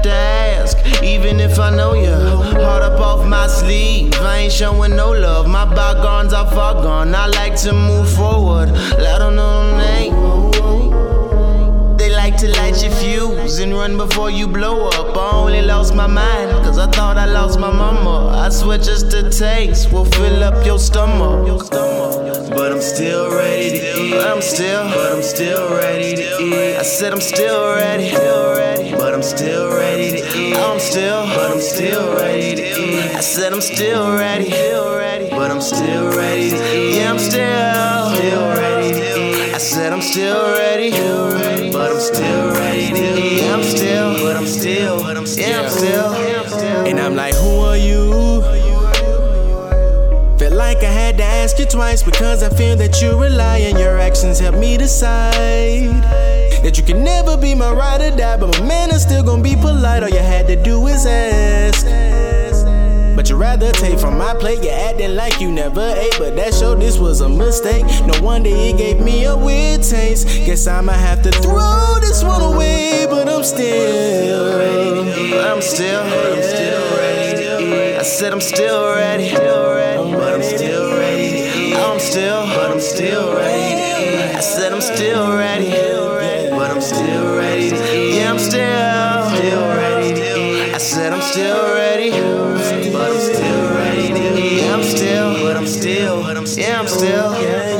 have to ask, even if I know ya. heart up off my sleeve, I ain't showing no love. My bygones are far gone. I like to move forward. I don't know fuse before you blow up. I only lost my mind, cause I thought I lost my mama. I swear just a taste will fill up your stomach. But I'm still ready to eat. I'm still, but I'm still ready to eat. I said I'm still ready, but I'm still ready to eat. I'm still, but I'm still ready to eat. I said I'm still ready, but I'm still ready to eat. Yeah, I'm still, still ready said I'm still ready, but I'm still ready eat. I'm still, but I'm still, but I'm still, yeah, I'm still. And I'm like, who are you? Felt like I had to ask you twice because I feel that you rely and your actions help me decide that you can never be my ride or die. But my man is still gonna be polite. All you had to do is ask. But you rather take from my plate, you acting like you never ate. But that showed this was a mistake. No wonder it gave me a weird taste. Guess I'ma have to throw this one away, but I'm still. I'm still, I'm still ready. I said I'm still ready, but I'm still ready. I'm still, but I'm still ready. I said I'm still ready, but I'm still ready. Yeah, I'm still said I'm still ready, but I'm still ready eat. I'm still, but I'm still, but I'm still, yeah, I'm still. Yeah, yeah.